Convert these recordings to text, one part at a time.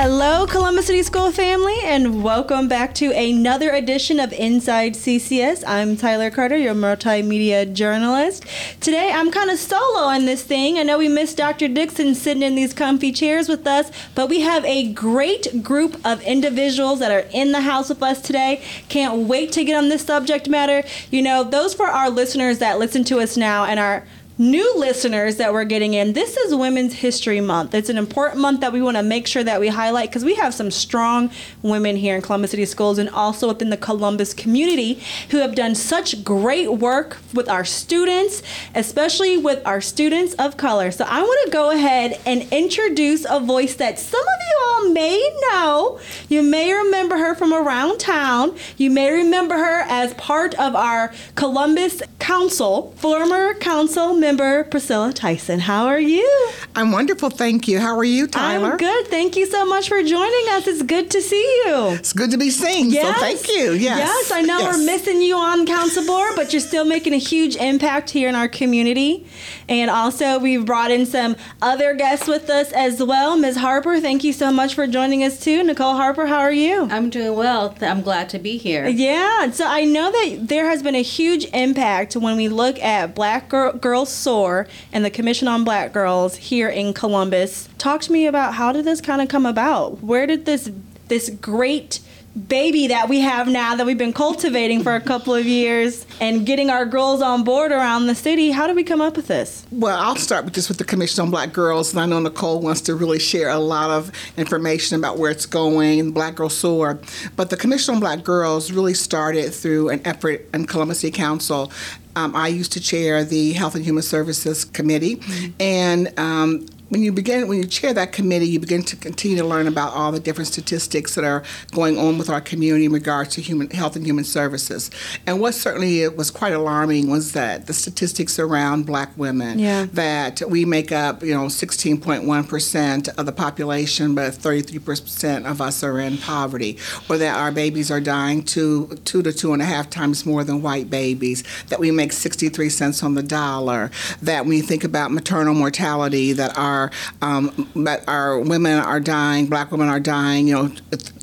Hello, Columbus City School family, and welcome back to another edition of Inside CCS. I'm Tyler Carter, your multimedia journalist. Today, I'm kind of solo on this thing. I know we missed Dr. Dixon sitting in these comfy chairs with us, but we have a great group of individuals that are in the house with us today. Can't wait to get on this subject matter. You know, those for our listeners that listen to us now and are new listeners that we're getting in, this is Women's History Month. It's an important month that we want to make sure that we highlight because we have some strong women here in Columbus City Schools and also within the Columbus community who have done such great work with our students, especially with our students of color. So I want to go ahead and introduce a voice that some of you all may know. You may remember her from around town. You may remember her as part of our Columbus Council, former council member Priscilla Tyson. How are you? I'm wonderful, thank you. How are you, Tyler? I'm good. Thank you so much for joining us. It's good to see you. It's good to be seen. Yes. So thank you. Yes. Yes, I know yes. we're missing you on council board, but you're still making a huge impact here in our community. And also, we've brought in some other guests with us as well. Ms. Harper, thank you so much for joining us too. Nicole Harper, how are you? I'm doing well. I'm glad to be here. Yeah. So I know that there has been a huge impact when we look at Black Girl, Girls SOAR and the Commission on Black Girls here in Columbus. Talk to me about how did this kind of come about? Where did this this great baby that we have now that we've been cultivating for a couple of years and getting our girls on board around the city. How did we come up with this? Well, I'll start with just with the Commission on Black Girls, and I know Nicole wants to really share a lot of information about where it's going, Black Girls Soar. But the Commission on Black Girls really started through an effort in Columbus City Council um, I used to chair the Health and Human Services Committee, mm-hmm. and um, when you begin when you chair that committee you begin to continue to learn about all the different statistics that are going on with our community in regards to human health and human services and what certainly was quite alarming was that the statistics around black women yeah. that we make up you know 16.1% of the population but 33% of us are in poverty or that our babies are dying two two to two and a half times more than white babies that we make 63 cents on the dollar that when you think about maternal mortality that our our um, our women are dying, black women are dying, you know,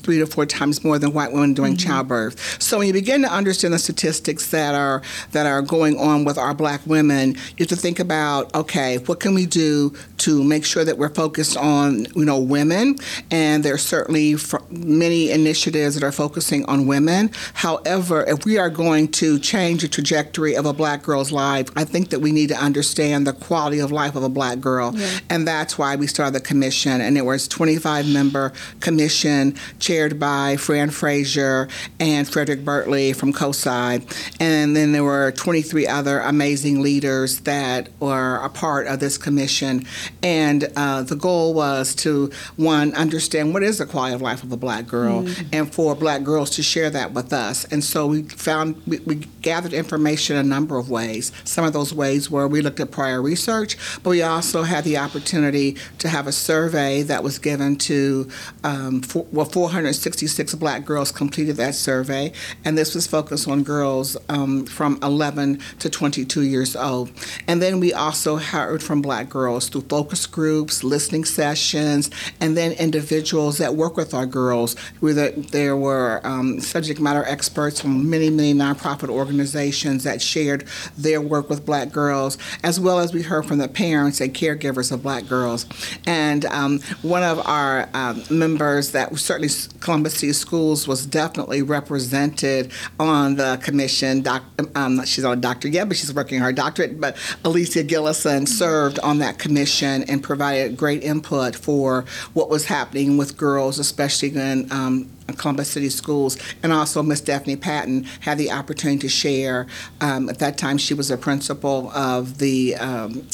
three to four times more than white women during mm-hmm. childbirth. So when you begin to understand the statistics that are that are going on with our black women, you have to think about okay, what can we do to make sure that we're focused on you know women? And there's certainly many initiatives that are focusing on women. However, if we are going to change the trajectory of a black girl's life, I think that we need to understand the quality of life of a black girl, yeah. and that's why we started the commission. And it was 25 member commission chaired by Fran Frazier and Frederic Bertley from COSI. And then there were 23 other amazing leaders that were a part of this commission. And uh, the goal was to, one, understand what is the quality of life of a black girl, mm. and for black girls to share that with us. And so we found, we, we gathered information a number of ways. Some of those ways were we looked at prior research, but we also had the opportunity to have a survey that was given to um, for, well, 400 166 black girls completed that survey, and this was focused on girls um, from 11 to 22 years old. And then we also heard from black girls through focus groups, listening sessions, and then individuals that work with our girls. Where there were um, subject matter experts from many, many nonprofit organizations that shared their work with black girls, as well as we heard from the parents and caregivers of black girls. And um, one of our um, members that certainly Columbus City Schools was definitely represented on the commission. Doc, um, she's not a doctor yet, but she's working her doctorate. But Alicia Gillison served on that commission and provided great input for what was happening with girls, especially in um, Columbus City Schools, and also Miss Daphne Patton had the opportunity to share. Um, at that time, she was a principal of the um,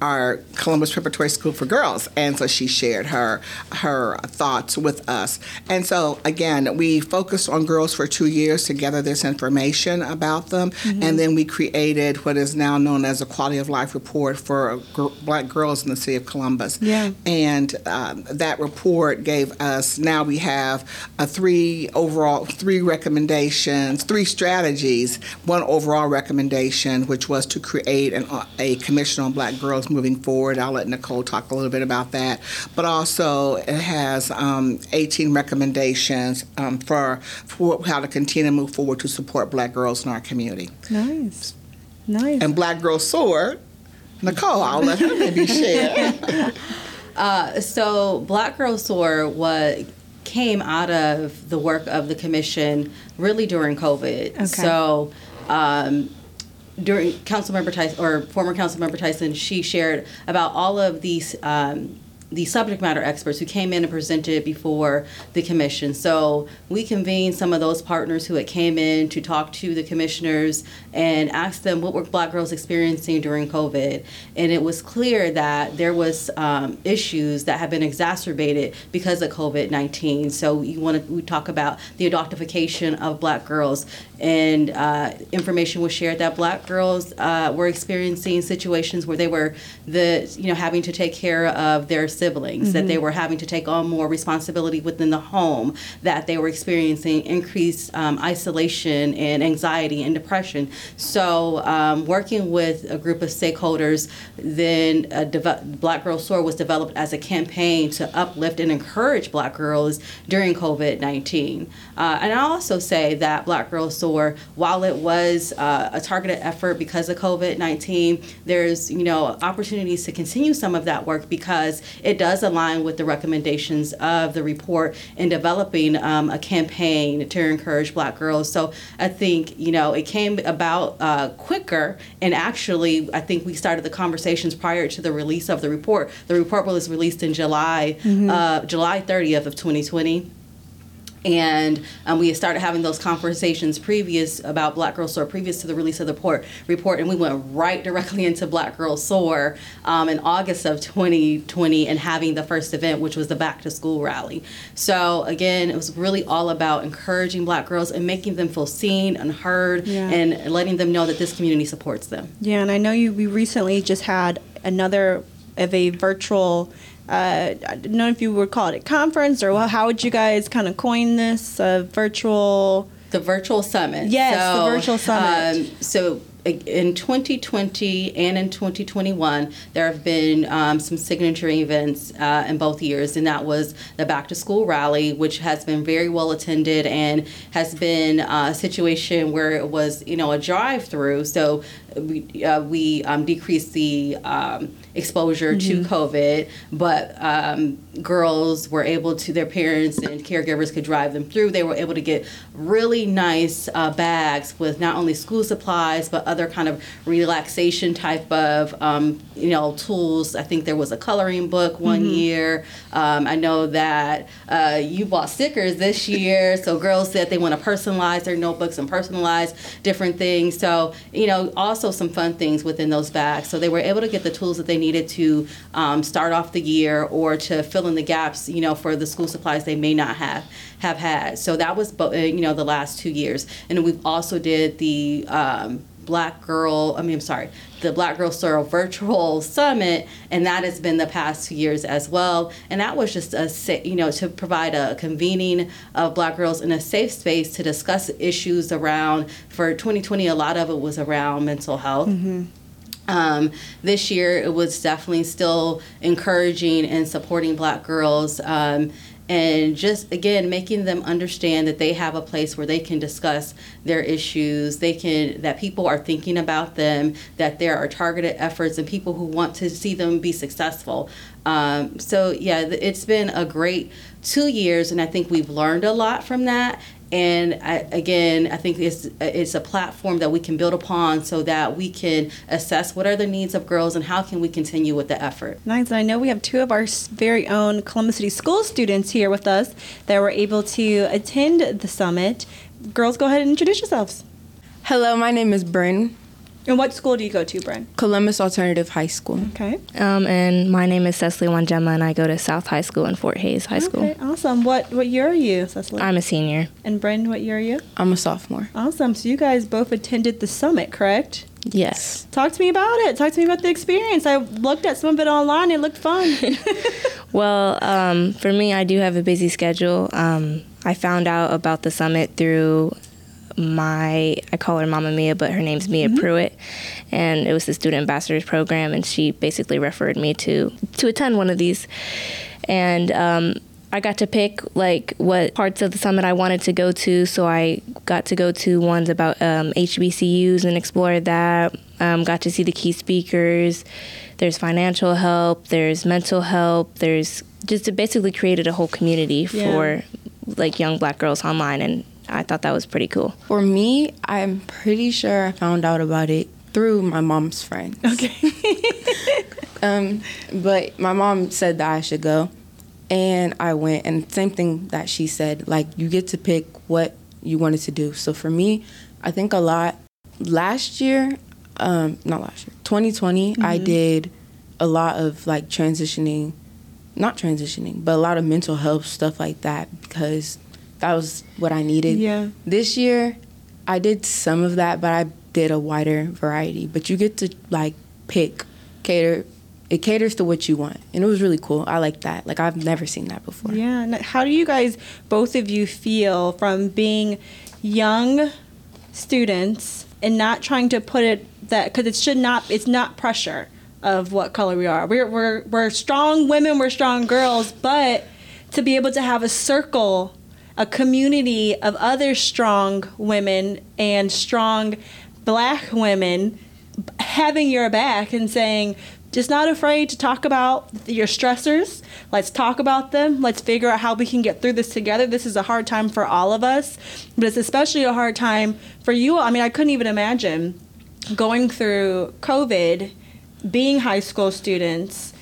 our Columbus Preparatory School for Girls, and so she shared her her thoughts with us. And so again, we focused on girls for two years to gather this information about them, mm-hmm. and then we created what is now known as a quality of life report for gr- Black girls in the city of Columbus. Yeah. And um, that report gave us now we have a three overall, three recommendations, three strategies. One overall recommendation, which was to create an, a commission on black girls moving forward. I'll let Nicole talk a little bit about that. But also, it has um, 18 recommendations um, for, for how to continue to move forward to support black girls in our community. Nice. Nice. And Black Girls Soar, Nicole, I'll let her maybe share. Uh, so Black Girls Soar was came out of the work of the commission really during COVID. Okay. So um, during Councilmember Tyson or former Councilmember Tyson, she shared about all of these. Um, the subject matter experts who came in and presented before the commission. So we convened some of those partners who had came in to talk to the commissioners and asked them what were black girls experiencing during COVID. And it was clear that there was um, issues that have been exacerbated because of COVID-19. So we want to we talk about the adultification of black girls and uh, information was shared that black girls uh, were experiencing situations where they were the you know having to take care of their siblings that they were having to take on more responsibility within the home that they were experiencing increased um, isolation and anxiety and depression. So um, working with a group of stakeholders then a deve- black girls soar was developed as a campaign to uplift and encourage black girls during covid-19 uh, and i also say that black girls soar while it was uh, a targeted effort because of covid-19 there's you know opportunities to continue some of that work because it does align with the recommendations of the report in developing um, a campaign to encourage black girls. So i think you know it came about uh, quicker and actually i think we started the conversations prior to the release of the report. The report was released in july uh, july 30th of 2020 and um, we had started having those conversations previous about Black Girl Soar previous to the release of the report, report and we went right directly into Black Girl Soar um, in August of 2020 and having the first event, which was the Back to School rally. So again, it was really all about encouraging Black girls and making them feel seen and heard, Yeah. and letting them know that this community supports them. Yeah, and I know you. We recently just had another of a virtual. Uh, I don't know if you would call it a conference or how would you guys kind of coin this uh, virtual? The virtual summit. Yes, the virtual summit. Um, so in 2020 and in 2021, there have been um, some signature events uh, in both years, and that was the Back to School rally, which has been very well attended and has been uh, a situation where it was, you know, a drive-through. So we uh, we um, decreased the um, exposure to COVID, but um, girls were able to their parents and caregivers could drive them through. They were able to get really nice uh, bags with not only school supplies but other kind of relaxation type of um, you know tools. I think there was a coloring book one year. Um, I know that uh, you bought stickers this year, so girls said they want to personalize their notebooks and personalize different things. So you know also some fun things within those bags. So they were able to get the tools that they needed to um, start off the year or to fill in the gaps, you know, for the school supplies they may not have have had. So that was, uh, you know, the last two years, and we've also did the. Um, Black Girl, I mean, I'm sorry, the Black Girls Soar Virtual Summit, and that has been the past two years as well. And that was just a, you know, to provide a convening of Black girls in a safe space to discuss issues around. For 2020, a lot of it was around mental health. Um, this year, it was definitely still encouraging and supporting Black girls. Um, and just again making them understand that they have a place where they can discuss their issues they can that people are thinking about them that there are targeted efforts and people who want to see them be successful um, so yeah it's been a great two years and i think we've learned a lot from that and I, again, I think it's it's a platform that we can build upon so that we can assess what are the needs of girls and how can we continue with the effort. Nice. And I know we have two of our very own Columbus City School students here with us that were able to attend the summit. Girls, go ahead and introduce yourselves. Hello, my name is Bryn, And what school do you go to, Bryn? Columbus Alternative High School. Okay. Um, and my name is Sesily Wanjema, and I go to South High School and Fort Hayes High School. Okay, awesome. What what year are you, Sesily? I'm a senior. and Bryn, what year are you? I'm a sophomore. Awesome. So you guys both attended the summit, correct? Yes. Talk to me about it. Talk to me about the experience. I looked at some of it online. It looked fun. Well, um, for me, I do have a busy schedule. Um, I found out about the summit through my I call her Mama Mia, but her name's Mia Pruitt, and it was the student ambassadors program, and she basically referred me to to attend one of these, and um, I got to pick like what parts of the summit I wanted to go to. So I got to go to ones about um, HBCUs and explore that. Um, got to see the key speakers. There's financial help. There's mental help. There's just it basically created a whole community Yeah. for like young black girls online, and I thought that was pretty cool. For me, I'm pretty sure I found out about it through my mom's friend. Okay. Um, but my mom said that I should go, and I went. And same thing that she said, like you get to pick what you wanted to do. So for me, I think a lot. Last year, um, not last year, 2020, I did a lot of like transitioning, not transitioning, but a lot of mental health stuff like that because that was what I needed. Yeah. This year, I did some of that, but I did a wider variety. But you get to like pick, cater. It caters to what you want, and it was really cool. I like that. Like I've never seen that before. Yeah. How do you guys, both of you, feel from being young students and not trying to put it that because it should not, it's not pressure of what color we are. We're we're we're strong women. We're strong girls, but to be able to have a circle, a community of other strong women and strong black women having your back and saying just not afraid to talk about your stressors. Let's talk about them. Let's figure out how we can get through this together. This is a hard time for all of us but it's especially a hard time for you i mean i couldn't even imagine going through covid being high school students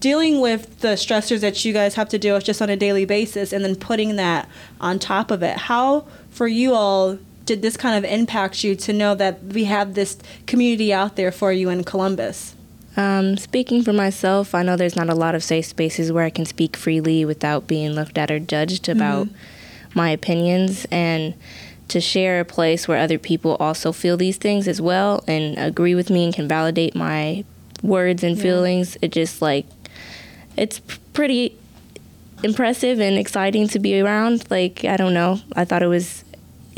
dealing with the stressors that you guys have to deal with just on a daily basis and then putting that on top of it. How for you all did this kind of impact you to know that we have this community out there for you in columbus? Um, speaking for myself, I know there's not a lot of safe spaces where I can speak freely without being looked at or judged about my opinions, and to share a place where other people also feel these things as well and agree with me and can validate my words and feelings. It just like it's pretty impressive and exciting to be around. Like I don't know, I thought it was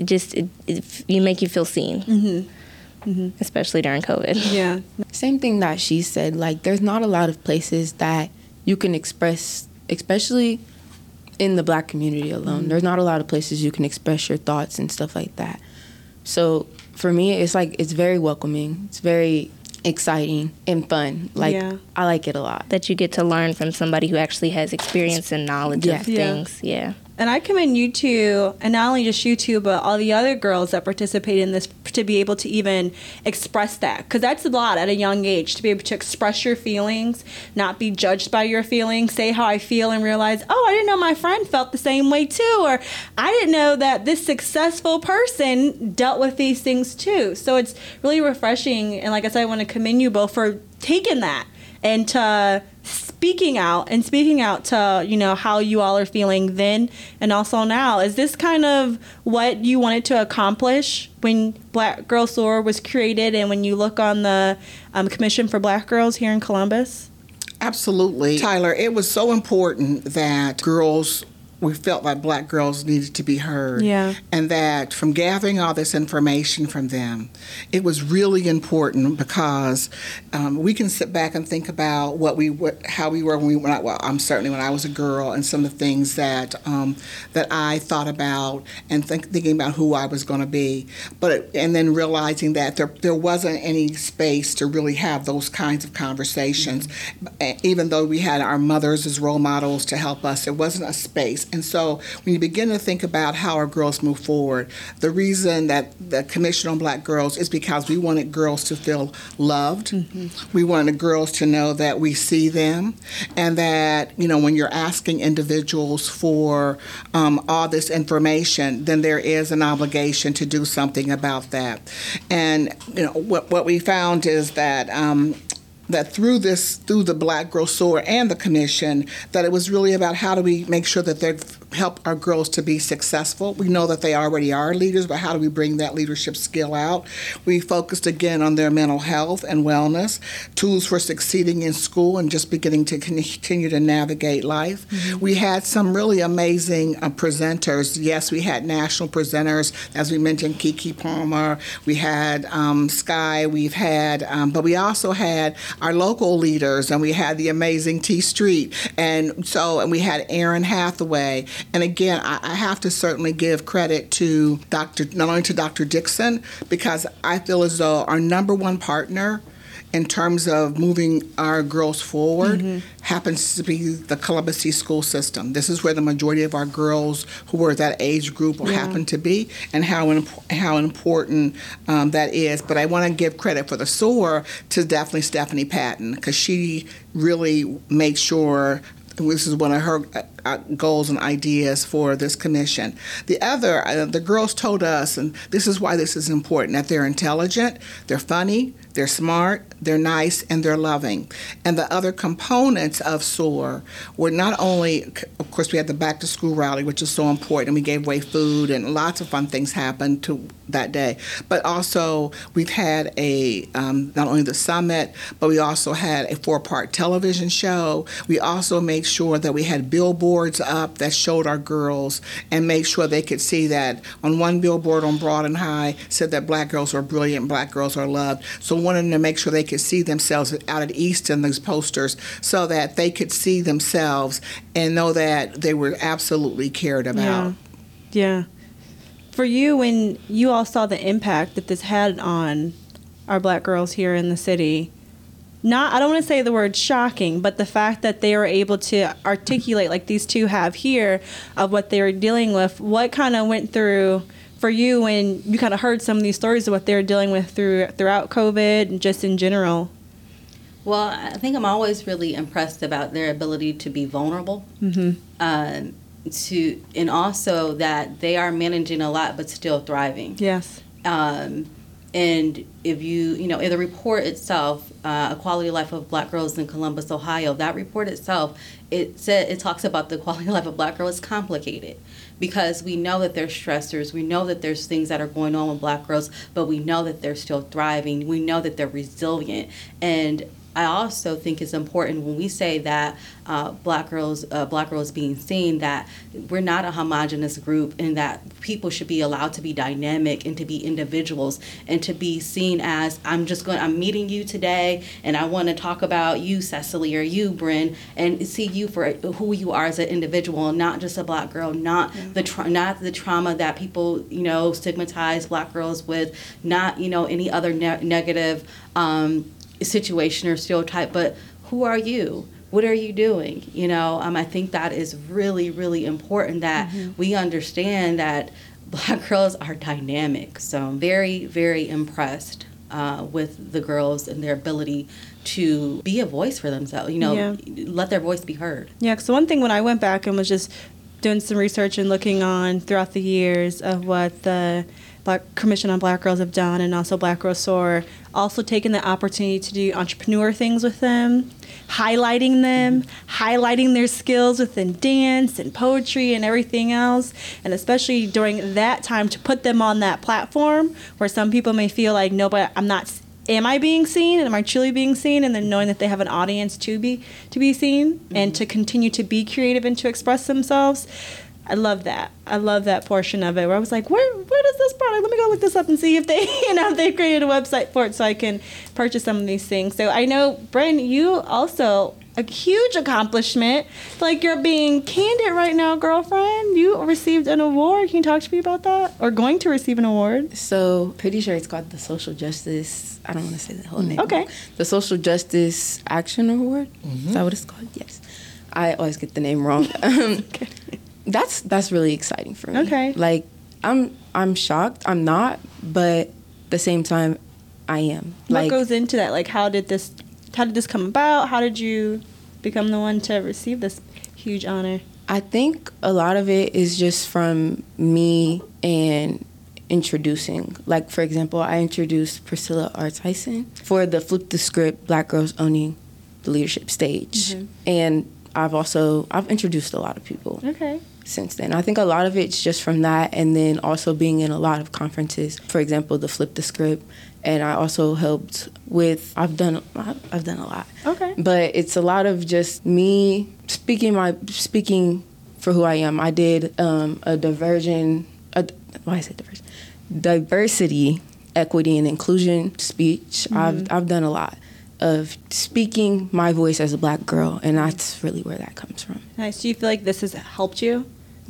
it just it, it, you make you feel seen, mm-hmm. especially during COVID. yeah Same thing that she said. Like, there's not a lot of places that you can express, especially in the black community alone. There's not a lot of places you can express your thoughts and stuff like that. So for me, it's like it's very welcoming. It's very exciting and fun. Like Yeah. I like it a lot. that you get to learn from somebody who actually has experience and knowledge Yeah. of Yeah. things. Yeah. And I commend you two, and not only just you two, but all the other girls that participate in this to be able to even express that. Because that's a lot at a young age to be able to express your feelings, not be judged by your feelings, say how I feel, and realize, oh, I didn't know my friend felt the same way too. Or I didn't know that this successful person dealt with these things too. So it's really refreshing. And like I said, I want to commend you both for taking that and to speaking out and speaking out to you know how you all are feeling then and also now is this kind of what you wanted to accomplish when black girl soar was created and when you look on the um, commission for black girls here in columbus Absolutely. Tyler, it was so important that girls, we felt like black girls needed to be heard. Yeah. And that from gathering all this information from them, it was really important because um, we can sit back and think about what we what, how we were when we when I, well, I'm certainly when I was a girl and some of the things that um, that I thought about and think, thinking about who I was going to be, but and then realizing that there there wasn't any space to really have those kinds of conversations, Eh, even though we had our mothers as role models to help us. There wasn't a space, and so when you begin to think about how our girls move forward, the reason that the Commission on Black Girls is because we wanted girls to feel loved. We wanted girls to know that we see them, and that you know when you're asking individuals for um, all this information, then there is an obligation to do something about that. And you know what what we found is that. Um, that through this, through the Black Girl Soar and the Commission, that it was really about how do we make sure that they're help our girls to be successful. We know that they already are leaders, but how do we bring that leadership skill out? We focused again on their mental health and wellness, tools for succeeding in school and just beginning to continue to navigate life. Mm-hmm. We had some really amazing uh, presenters. Yes, we had national presenters, as we mentioned, Keke Palmer. We had um, Sky. We've had, um, but we also had our local leaders, and we had the amazing T Street, and so and we had Aaron Hathaway and again, I, I have to certainly give credit to Dr. not only to Dr. Dixon because I feel as though our number one partner in terms of moving our girls forward mm-hmm. happens to be the Columbus City school system. This is where the majority of our girls who were that age group yeah. happen to be, and how imp- how important um, that is. But I want to give credit for the SOAR to definitely Stephanie Patton because she really made sure this is one of her uh, uh, goals and ideas for this commission. The other, uh, the girls told us, and this is why this is important, that they're intelligent, they're funny, they're smart, they're nice, and they're loving. And the other components of SOAR were not only, of course, we had the back to school rally, which is so important, and we gave away food, and lots of fun things happened to that day. But also, we've had a um, not only the summit, but we also had a four-part television show. We also made sure that we had billboards up that showed our girls and made sure they could see that on one billboard on Broad and High said that black girls are brilliant, black girls are loved. So wanted to make sure they could see themselves out at East in these posters so that they could see themselves and know that they were absolutely cared about. Yeah. yeah. For you, when you all saw the impact that this had on our black girls here in the city, not I don't want to say the word shocking, but the fact that they were able to articulate like these two have here of what they were dealing with, what kind of went through for you when you kind of heard some of these stories of what they're dealing with through throughout COVID and just in general? Well, I think I'm always really impressed about their ability to be vulnerable. Mm-hmm. Uh, to and also that they are managing a lot but still thriving. Yes. Um, and if you, you know, in the report itself, uh, a quality of life of black girls in Columbus, Ohio, that report itself, it said it talks about the quality of life of black girls is complicated because we know that there's stressors, we know that there's things that are going on with black girls, but we know that they're still thriving. We know that they're resilient. And I also think it's important when we say that uh, black girls, uh, black girls being seen, that we're not a homogenous group, and that people should be allowed to be dynamic and to be individuals, and to be seen as I'm just going, I'm meeting you today, and I want to talk about you, Sesily, or you, Bryn, and see you for who you are as an individual, not just a black girl, not yeah. the tra- not the trauma that people you know stigmatize black girls with, not you know any other ne- negative. Um, situation or stereotype, but who are you? What are you doing? You know, um, I think that is really, really important that mm-hmm. we understand that black girls are dynamic. So I'm very, very impressed uh, with the girls and their ability to be a voice for themselves, you know, yeah. let their voice be heard. Yeah, so one thing when I went back and was just doing some research and looking on throughout the years of what the Black Commission on Black Girls have done, and also Black Girls Soar, also taking the opportunity to do entrepreneur things with them, highlighting them, highlighting their skills within dance and poetry and everything else, and especially during that time to put them on that platform where some people may feel like, no, but I'm not. Am I being seen? And am I truly being seen? And then knowing that they have an audience to be to be seen mm-hmm. and to continue to be creative and to express themselves I love that. I love that portion of it where I was like, where where does this product? Let me go look this up and see if they, you know, if they created a website for it so I can purchase some of these things. So I know, Bryn, you also a huge accomplishment. Like you're being candid right now, girlfriend. You received an award. Can you talk to me about that? Or going to receive an award? So pretty sure it's called the Social Justice. I don't want to say the whole name. Okay. The Social Justice Action Award. Mm-hmm. Is that what it's called? Yes. I always get the name wrong. okay that's that's really exciting for me. Okay. Like I'm I'm shocked. I'm not, but at the same time, I am. What like, goes into that? Like, how did this how did this come about? How did you become the one to receive this huge honor? I think a lot of it is just from me and introducing. Like, for example, I introduced Priscilla R. Tyson for the Flip the Script Black Girls Owning the Leadership Stage. Mm-hmm. And I've also I've introduced a lot of people. Okay. Since then. I think a lot of it's just from that, and then also being in a lot of conferences. For example, the Flip the Script, and I also helped with. I've done. I've done a lot. Okay. But it's a lot of just me speaking my speaking for who I am. I did um, a diversion. A, why is it diversion? Diversity, equity, and inclusion speech. I've I've done a lot of speaking my voice as a black girl, and that's really where that comes from. Nice. Do you feel like this has helped you?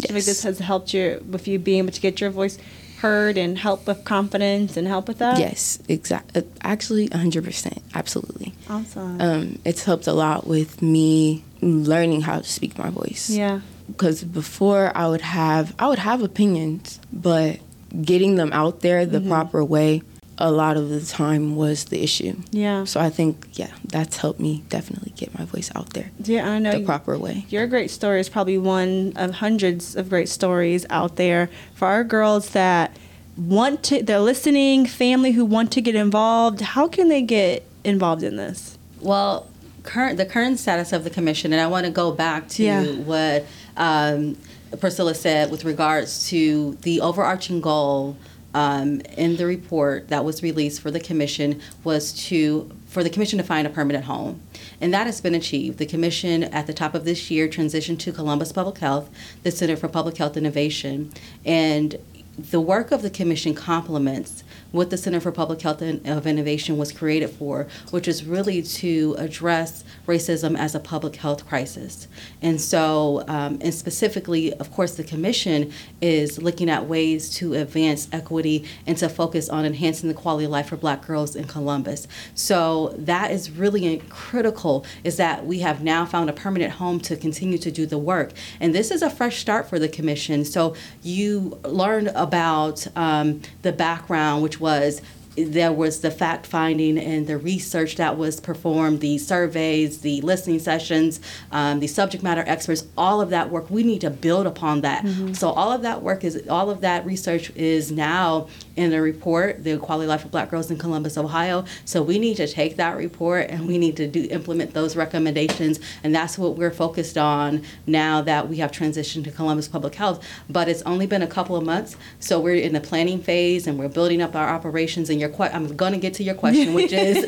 You like this has helped you with you being able to get your voice heard and help with confidence and help with that? Yes, exactly. Actually, 100%. Absolutely. Awesome. Um, it's helped a lot with me learning how to speak my voice. yeah. Because before I would have I would have opinions, but getting them out there the proper way a lot of the time was the issue. Yeah. So I think yeah, that's helped me definitely get my voice out there Yeah, I know. the proper way. Your great story is probably one of hundreds of great stories out there for our girls that want to, they're listening, family who want to get involved. How can they get involved in this? Well, current the current status of the commission, and I want to go back to Yeah. what um, Priscilla said with regards to the overarching goal um, in the report that was released for the commission was to for the commission to find a permanent home. And that has been achieved. The commission at the top of this year transitioned to Columbus Public Health, the Center for Public Health Innovation, and the work of the commission complements what the Center for Public Health and of Innovation was created for, which is really to address racism as a public health crisis. And so, um, and specifically, of course, the commission is looking at ways to advance equity and to focus on enhancing the quality of life for Black girls in Columbus. So that is really critical. Is that we have now found a permanent home to continue to do the work, and this is a fresh start for the commission. So you learned about um, the background, which was there was the fact finding and the research that was performed, the surveys, the listening sessions, um, the subject matter experts, all of that work. We need to build upon that. So all of that work is all of that research is now in the report, the Quality of Life of Black Girls in Columbus, Ohio. So we need to take that report and we need to do implement those recommendations, and that's what we're focused on now that we have transitioned to Columbus Public Health. But it's only been a couple of months, so we're in the planning phase and we're building up our operations. And your que- I'm going to get to your question, which is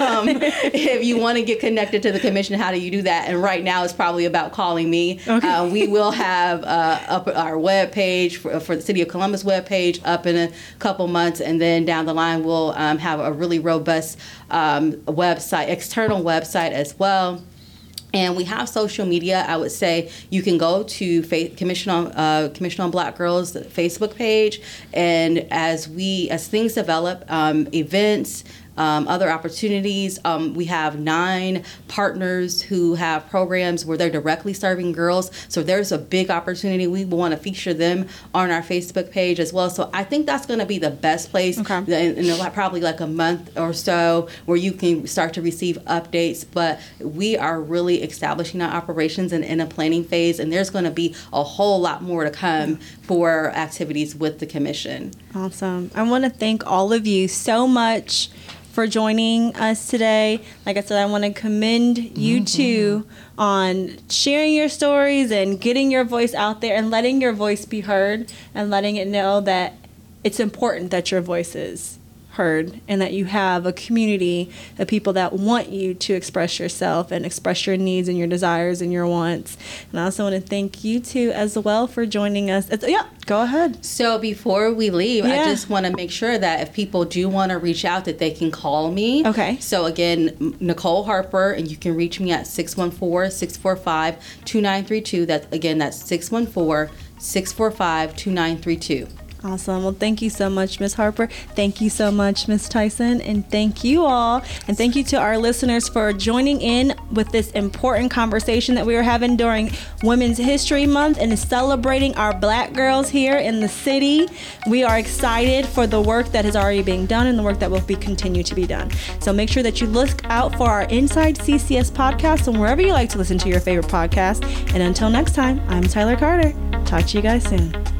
um, if you want to get connected to the commission, how do you do that? And right now, it's probably about calling me. Uh, we will have uh, up our web page for, for the City of Columbus web page up in a couple months, and then down the line, we'll um, have a really robust um, website, external website as well. And we have social media. I would say you can go to Fa- Commission on uh, Commission on Black Girls Facebook page, and as we as things develop, um, events. Um, other opportunities. Um, we have nine partners who have programs where they're directly serving girls. So there's a big opportunity. We want to feature them on our Facebook page as well. So I think that's going to be the best place Okay. in, in probably like a month or so where you can start to receive updates. But we are really establishing our operations and in a planning phase, and there's going to be a whole lot more to come for activities with the commission. Awesome. I want to thank all of you so much for joining us today. Like I said, I want to commend you mm-hmm. two on sharing your stories and getting your voice out there and letting your voice be heard and letting it know that it's important that your voice is heard and that you have a community of people that want you to express yourself and express your needs and your desires and your wants. And I also want to thank you two as well for joining us. It's, yeah, go ahead. So before we leave, Yeah. I just want to make sure that if people do want to reach out, that they can call me. Okay. So again, Nicole Harper, and you can reach me at 614-645-2932. That again, that's 614-645-2932. Awesome. Well, thank you so much, Miss Harper. Thank you so much, Miss Tyson. And thank you all. And thank you to our listeners for joining in with this important conversation that we are having during Women's History Month and celebrating our black girls here in the city. We are excited for the work that is already being done and the work that will be continue to be done. So make sure that you look out for our Inside CCS podcast and wherever you like to listen to your favorite podcast. And until next time, I'm Tyler Carter. Talk to you guys soon.